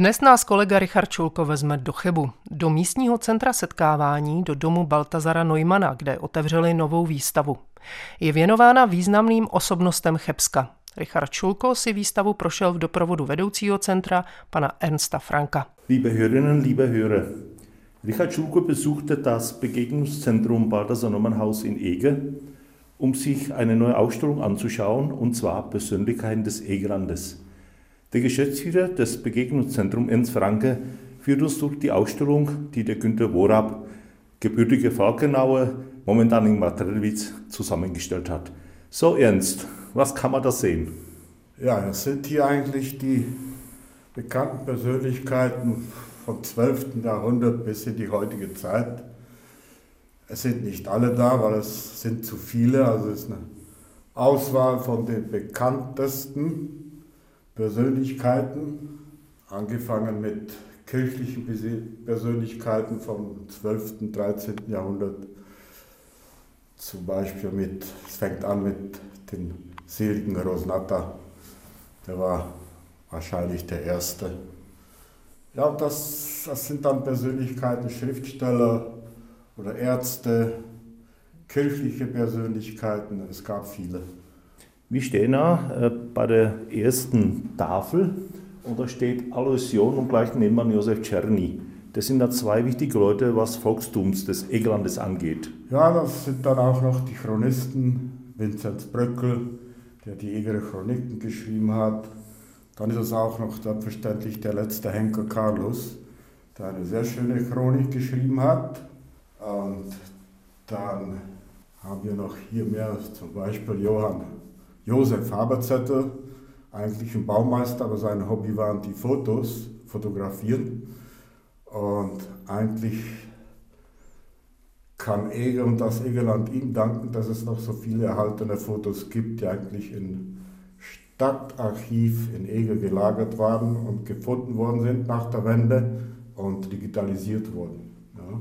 Dnes nás kolega Richard Čulko vezme do Chebu, do místního centra setkávání, do domu Baltazara Neumana, kde otevřeli novou výstavu. Je věnována významným osobnostem Chebska. Richard Čulko si výstavu prošel v doprovodu vedoucího centra, pana Ernsta Franka. Liebe Hörerinnen, liebe Hörer, Richard Schulko besuchte das Begegnungszentrum Balthasar Haus in Ege, um sich eine neue Ausstellung anzuschauen, und zwar Persönlichkeiten des Egelandes. Der Geschäftsführer des Begegnungszentrums Ernst Franke führt uns durch die Ausstellung, die der Günter Worab, gebürtige Falkenauer, momentan in Materiwitz, zusammengestellt hat. So Ernst, was kann man da sehen? Ja, das sind hier eigentlich die bekannten Persönlichkeiten vom 12. Jahrhundert bis in die heutige Zeit. Es sind nicht alle da, weil es sind zu viele, also es ist eine Auswahl von den bekanntesten Persönlichkeiten, angefangen mit kirchlichen Persönlichkeiten vom 12. und 13. Jahrhundert zum Beispiel mit, es fängt an mit dem seligen Rosnata, der war wahrscheinlich der Erste. Ja, und das, das sind dann Persönlichkeiten, Schriftsteller oder Ärzte, kirchliche Persönlichkeiten, es gab viele. Wir stehen da äh, bei der ersten Tafel und da steht Aloysion und gleich neben man Josef Czerny. Das sind da zwei wichtige Leute, was Volkstums des Egelandes angeht. Ja, das sind dann auch noch die Chronisten, Vinzenz Bröckel, der die Egerer Chroniken geschrieben hat. Dann ist es auch noch selbstverständlich der letzte Henker Carlos, der eine sehr schöne Chronik geschrieben hat. Und dann haben wir noch hier mehr, zum Beispiel Johann Josef Haberzettel, eigentlich ein Baumeister, aber sein Hobby waren die Fotos, fotografieren. Und eigentlich kann Eger und das Egerland ihm danken, dass es noch so viele erhaltene Fotos gibt, die eigentlich im Stadtarchiv in Eger gelagert waren und gefunden worden sind nach der Wende und digitalisiert wurden. Ja.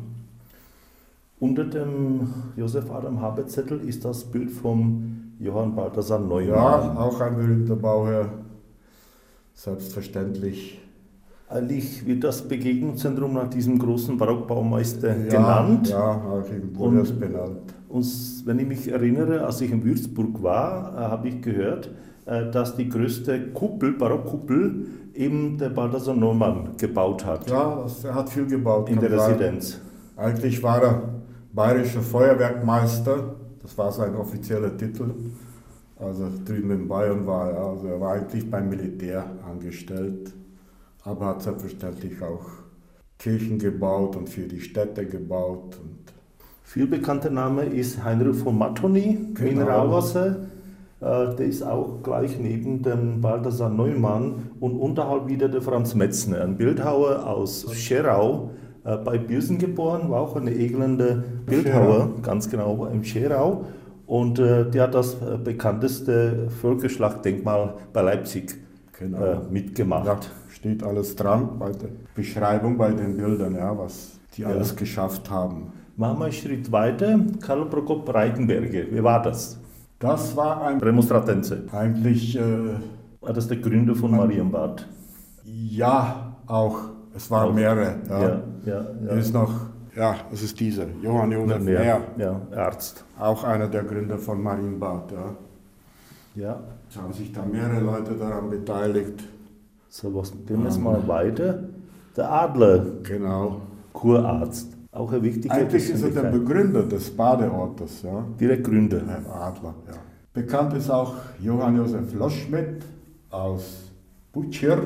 Unter dem Josef Adam Haberzettel ist das Bild vom Johann Balthasar Neumann. Ja, auch ein berühmter Bauherr, selbstverständlich eigentlich wird das Begegnungszentrum nach diesem großen Barockbaumeister ja, genannt. Ja, auch wurde es benannt. Und wenn ich mich erinnere, als ich in Würzburg war, äh, habe ich gehört, äh, dass die größte Kuppel, Barockkuppel, eben der Balthasar Neumann gebaut hat. Ja, er hat viel gebaut. In der Residenz. Eigentlich war er bayerischer Feuerwerkmeister, das war sein offizieller Titel. Also drüben in Bayern war er, also er war eigentlich beim Militär angestellt aber hat selbstverständlich auch Kirchen gebaut und für die Städte gebaut. Und Viel bekannter Name ist Heinrich von Mattoni, genau. Mineralwasser. Äh, der ist auch gleich neben dem Balthasar Neumann und unterhalb wieder der Franz Metzner, ein Bildhauer aus Scherau, äh, bei Bürsen geboren, war auch eine egelnde Bildhauer, Scherau. ganz genau im Scherau. Und äh, der hat das bekannteste Völkerschlachtdenkmal bei Leipzig genau. mitgemacht. Ja steht alles dran bei der Beschreibung, bei den Bildern, ja, was die ja. alles geschafft haben. Machen wir einen Schritt weiter. Karl Prokop Breitenberger, wie war das? Das war ein Remonstratense. Eigentlich. Äh, war das der Gründer von Marienbad? Ja, auch. Es waren mehrere. Ja. Ja, ja, ja. ist noch, ja, es ist dieser, Johann Josef Mehr. Ja, Arzt. Auch einer der Gründer von Marienbad. Ja. Ja. Es haben sich da mehrere Leute daran beteiligt. So, was gehen wir mal weiter? Der Adler. Genau. Kurarzt. Auch ein wichtiger Eigentlich ist er der Begründer des Badeortes. Ja. Direkt Gründer. Der Adler, ja. Bekannt ist auch Johann Josef Loschmidt aus Butcher.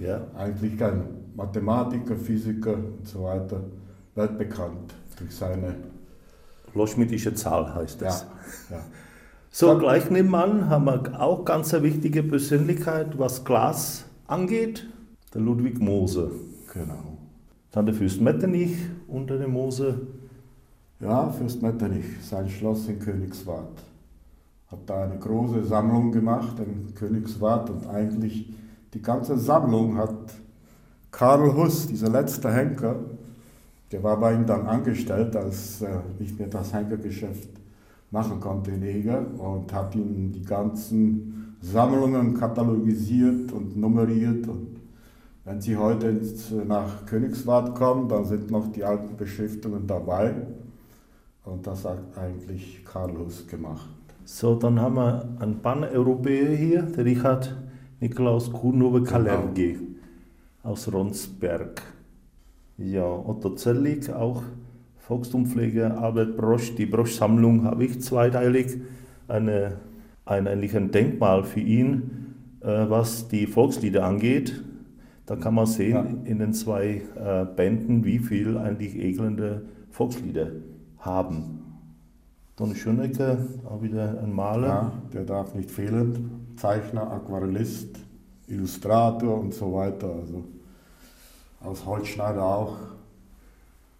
Ja. Eigentlich ein Mathematiker, Physiker und so weiter. Weltbekannt durch seine Loschmidtische Zahl heißt das. Ja, ja. So, gleich nebenan haben wir auch ganz eine wichtige Persönlichkeit, was Glas angeht, der Ludwig Moser. Genau. Dann der Fürst Metternich unter dem Moser. Ja, Fürst Metternich, sein Schloss in Königswart. Hat da eine große Sammlung gemacht in Königswart und eigentlich die ganze Sammlung hat Karl Huss, dieser letzte Henker, der war bei ihm dann angestellt, als er nicht mehr das Henkergeschäft machen konnte in Eger und hat ihm die ganzen Sammlungen katalogisiert und nummeriert. Und wenn Sie heute nach Königswart kommen, dann sind noch die alten Beschriftungen dabei. Und das hat eigentlich Carlos gemacht. So, dann haben wir einen Pan-Europäer hier, der Richard Nikolaus Kurnowe Kalergi. Genau aus Ronsberg. Ja, Otto Zellig, auch Volkstumpfleger, Albert Brosch. Die Brosch-Sammlung habe ich zweiteilig. Eine, ein, eigentlich ein Denkmal für ihn, äh, was die Volkslieder angeht. Da kann man sehen ja. in den zwei äh, Bänden, wie viel eigentlich egelnde Volkslieder haben. Don Schönecker, auch wieder ein Maler. Ja, der darf nicht fehlen. Zeichner, Aquarellist, Illustrator und so weiter. Also aus Holzschneider auch.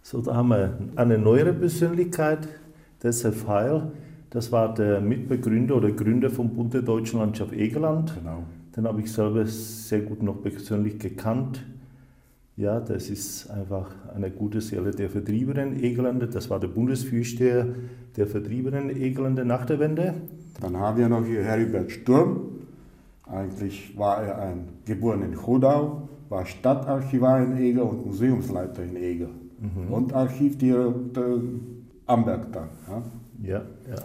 So, da haben wir eine neuere Persönlichkeit, der Sef Heil. Das war der Mitbegründer oder Gründer vom Bund der Deutschen Landschaft Egerland. Genau. Den habe ich selber sehr gut noch persönlich gekannt. Ja, das ist einfach eine gute Seele der vertriebenen Egerländer. Das war der Bundesfürsteher der vertriebenen Egerländer nach der Wende. Dann haben wir noch hier Heribert Sturm. Eigentlich war er ein geboren in Chodau, war Stadtarchivar in Eger und Museumsleiter in Eger. Mhm. Und Archivdirektor Amberg dann. Ja. ja, ja.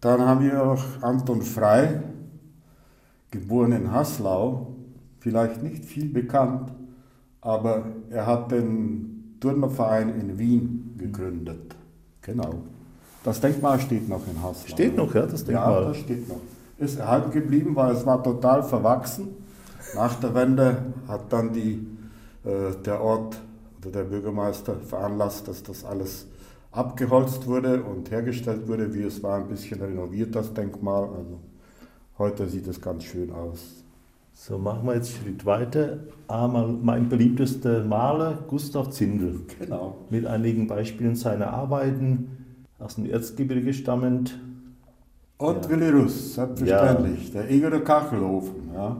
Dann haben wir noch Anton Frei, geboren in Haslau, vielleicht nicht viel bekannt, aber er hat den Turnerverein in Wien gegründet. Genau. Das Denkmal steht noch in Haslau. Steht noch, ja, das Denkmal? Ja, das steht noch. Ist erhalten geblieben, weil es war total verwachsen. Nach der Wende hat dann die, äh, der Ort oder der Bürgermeister veranlasst, dass das alles abgeholzt wurde und hergestellt wurde, wie es war, ein bisschen renoviert, das Denkmal. Also heute sieht es ganz schön aus. So, machen wir jetzt einen Schritt weiter. Einmal mein beliebtester Maler, Gustav Zindel. Genau. Mit einigen Beispielen seiner Arbeiten aus dem Erzgebirge stammend. Und ja. Willi Russ, selbstverständlich. Ja. Der Egerer Kachelofen. Ja.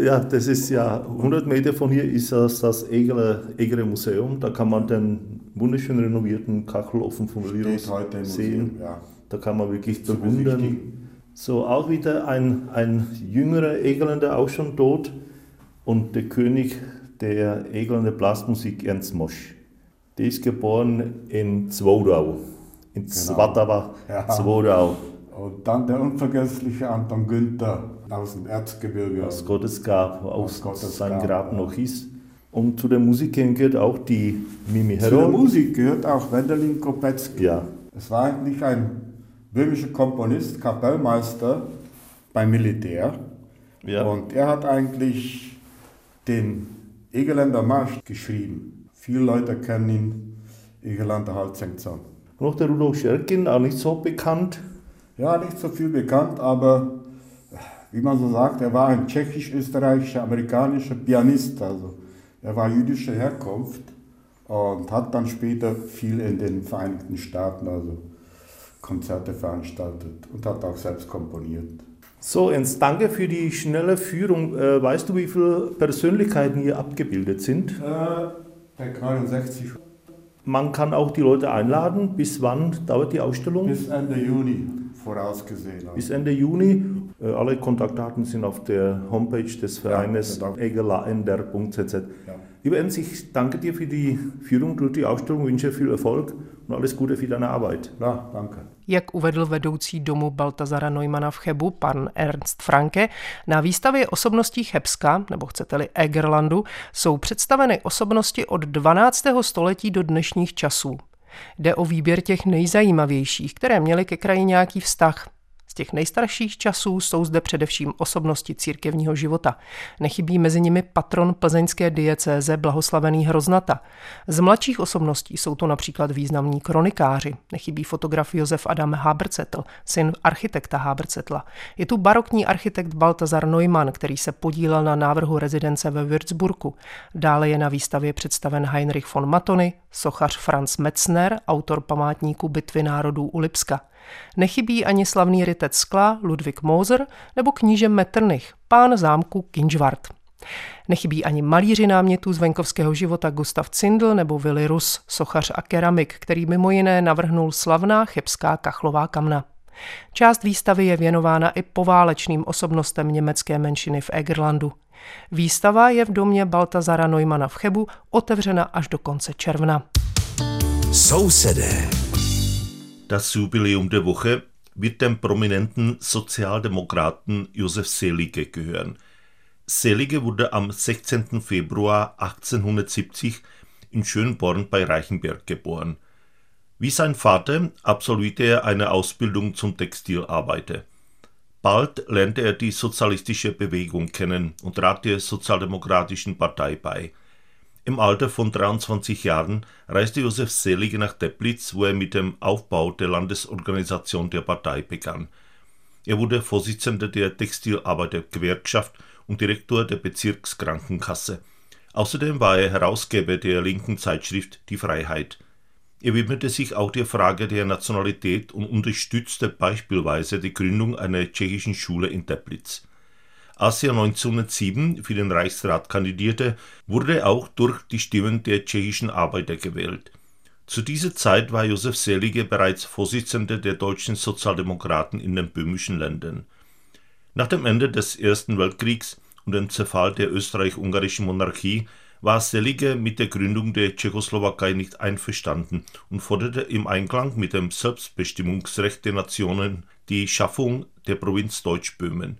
Ja, das ist ja 100 Meter von hier ist das, das Egerer, Egerer Museum. Da kann man den wunderschön renovierten Kachelofen von Virus sehen. Ja. Da kann man wirklich bewundern. So, auch wieder ein, ein jüngerer Egerländer, auch schon tot. Und der König der Egerländer Blasmusik, Ernst Mosch. Der ist geboren in Zwoudau, in genau. Zwattava, ja. Zwoudau. Und dann der unvergessliche Anton Günther aus dem Erzgebirge. Aus Gottesgrab, aus, aus sein Grab ja. noch ist. Und zu den Musikern gehört auch die Mimi Heron. Zu der Musik gehört auch Wendelin Kopetzky. Ja. Es war eigentlich ein böhmischer Komponist, Kapellmeister beim Militär. Ja. Und er hat eigentlich den Egerländer Marsch geschrieben. Viele Leute kennen ihn, Egerländer Halsengzahn. Noch der Rudolf Scherkin, auch nicht so bekannt. Ja, nicht so viel bekannt, aber wie man so sagt, er war ein tschechisch-österreichischer, amerikanischer Pianist. Also er war jüdischer Herkunft und hat dann später viel in den Vereinigten Staaten, also Konzerte veranstaltet und hat auch selbst komponiert. So, Jens, danke für die schnelle Führung. Äh, weißt du, wie viele Persönlichkeiten hier abgebildet sind? Äh, 69. Man kann auch die Leute einladen. Bis wann dauert die Ausstellung? Bis Ende Juni vorausgesehen. Bis Ende Juni. Äh, alle Kontaktdaten sind auf der Homepage des Vereines ja, egelaender.cz. Ja. Lieber Enz, ich danke dir für die Führung durch die Ausstellung, wünsche viel Erfolg und alles Gute für deine Arbeit. Ja, danke. Jak uvedl vedoucí domu Baltazara Neumana v Chebu, pan Ernst Franke, na výstavě osobností Chebska, nebo chcete-li Egerlandu, jsou představeny osobnosti od 12. století do dnešních časů. Jde o výběr těch nejzajímavějších, které měly ke kraji nějaký vztah. Z těch nejstarších časů jsou zde především osobnosti církevního života. Nechybí mezi nimi patron plzeňské diecéze blahoslavený Hroznata. Z mladších osobností jsou to například významní kronikáři. Nechybí fotograf Josef Adam Habercetl, syn architekta Habercetla. Je tu barokní architekt Baltazar Neumann, který se podílel na návrhu rezidence ve Würzburgu. Dále je na výstavě představen Heinrich von Matony, sochař Franz Metzner, autor památníku bitvy národů u Lipska. Nechybí ani slavný rytec skla Ludwig Moser nebo kníže Metternich, pán zámku Kinžvart. Nechybí ani malíři námětů z venkovského života Gustav Cindl nebo Willy Rus, sochař a keramik, který mimo jiné navrhnul slavná chebská kachlová kamna. Část výstavy je věnována i poválečným osobnostem německé menšiny v Egerlandu. Výstava je v domě Baltazara Neumana v Chebu otevřena až do konce června. Sousedé. Das Jubiläum der Woche wird dem prominenten Sozialdemokraten Josef Selige gehören. Selige wurde am 16. Februar 1870 in Schönborn bei Reichenberg geboren. Wie sein Vater absolvierte er eine Ausbildung zum Textilarbeiter. Bald lernte er die sozialistische Bewegung kennen und trat der Sozialdemokratischen Partei bei. Im Alter von 23 Jahren reiste Josef Selige nach Teplitz, wo er mit dem Aufbau der Landesorganisation der Partei begann. Er wurde Vorsitzender der Textilarbeitergewerkschaft und Direktor der Bezirkskrankenkasse. Außerdem war er Herausgeber der linken Zeitschrift Die Freiheit. Er widmete sich auch der Frage der Nationalität und unterstützte beispielsweise die Gründung einer tschechischen Schule in Teplitz. Als er 1907 für den Reichsrat kandidierte, wurde er auch durch die Stimmen der tschechischen Arbeiter gewählt. Zu dieser Zeit war Josef Selige bereits Vorsitzender der deutschen Sozialdemokraten in den böhmischen Ländern. Nach dem Ende des Ersten Weltkriegs und dem Zerfall der österreich-ungarischen Monarchie war Selige mit der Gründung der Tschechoslowakei nicht einverstanden und forderte im Einklang mit dem Selbstbestimmungsrecht der Nationen die Schaffung der Provinz Deutschböhmen.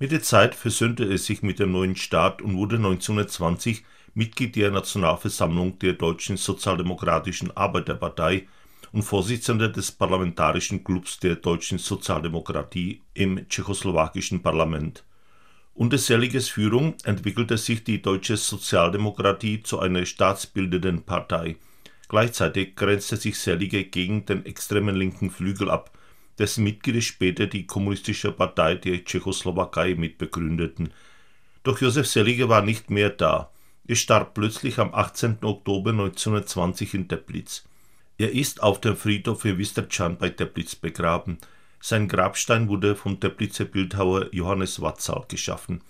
Mit der Zeit versöhnte er sich mit dem neuen Staat und wurde 1920 Mitglied der Nationalversammlung der Deutschen Sozialdemokratischen Arbeiterpartei und Vorsitzender des Parlamentarischen Clubs der Deutschen Sozialdemokratie im tschechoslowakischen Parlament. Unter Seliges Führung entwickelte sich die deutsche Sozialdemokratie zu einer staatsbildenden Partei. Gleichzeitig grenzte sich Selige gegen den extremen linken Flügel ab dessen Mitglieder später die Kommunistische Partei der Tschechoslowakei mitbegründeten. Doch Josef Selige war nicht mehr da. Er starb plötzlich am 18. Oktober 1920 in Teplitz. Er ist auf dem Friedhof in Wisterczan bei Teplitz begraben. Sein Grabstein wurde vom Teplitzer Bildhauer Johannes Watzal geschaffen.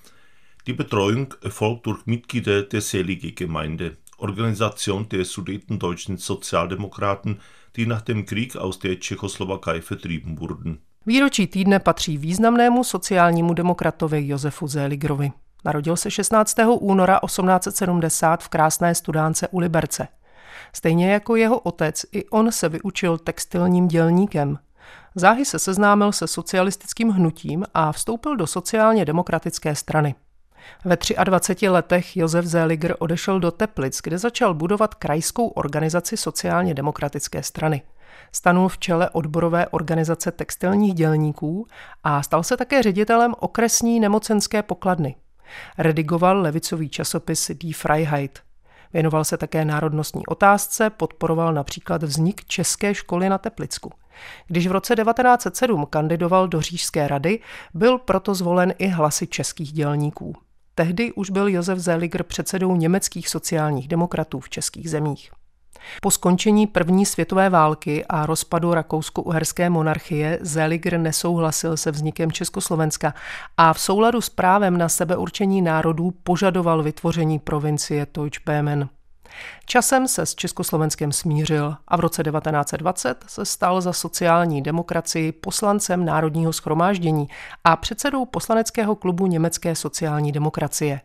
Die Betreuung erfolgt durch Mitglieder der Selige Gemeinde, Organisation der sudetendeutschen Sozialdemokraten die nach dem Krieg aus der Tschechoslowakei vertrieben wurden. Výročí týdne patří významnému sociálnímu demokratovi Josefu Zéligrovi. Narodil se 16. února 1870 v krásné studánce u Liberce. Stejně jako jeho otec, i on se vyučil textilním dělníkem. Záhy se seznámil se socialistickým hnutím a vstoupil do sociálně demokratické strany. Ve 23 letech Josef Zeliger odešel do Teplic, kde začal budovat krajskou organizaci sociálně demokratické strany. Stanul v čele odborové organizace textilních dělníků a stal se také ředitelem okresní nemocenské pokladny. Redigoval levicový časopis Die Freiheit. Věnoval se také národnostní otázce, podporoval například vznik České školy na Teplicku. Když v roce 1907 kandidoval do Řížské rady, byl proto zvolen i hlasy českých dělníků. Tehdy už byl Josef Zeliger předsedou německých sociálních demokratů v českých zemích. Po skončení první světové války a rozpadu rakousko-uherské monarchie Zeliger nesouhlasil se vznikem Československa a v souladu s právem na sebeurčení národů požadoval vytvoření provincie Deutschböhmen. Časem se s Československem smířil a v roce 1920 se stal za sociální demokracii poslancem Národního schromáždění a předsedou poslaneckého klubu Německé sociální demokracie.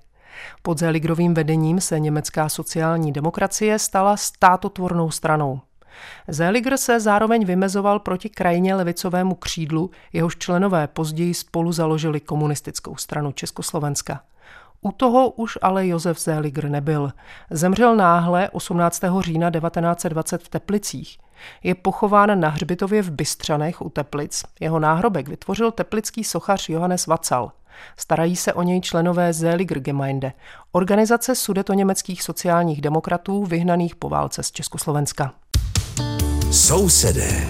Pod Zeligrovým vedením se německá sociální demokracie stala státotvornou stranou. Zeliger se zároveň vymezoval proti krajně levicovému křídlu, jehož členové později spolu založili komunistickou stranu Československa. U toho už ale Josef Zéligr nebyl. Zemřel náhle 18. října 1920 v Teplicích. Je pochován na hřbitově v Bystřanech u Teplic. Jeho náhrobek vytvořil teplický sochař Johannes Vacal. Starají se o něj členové Zeliger Gemeinde, organizace sudetoněmeckých sociálních demokratů vyhnaných po válce z Československa. Sousedé.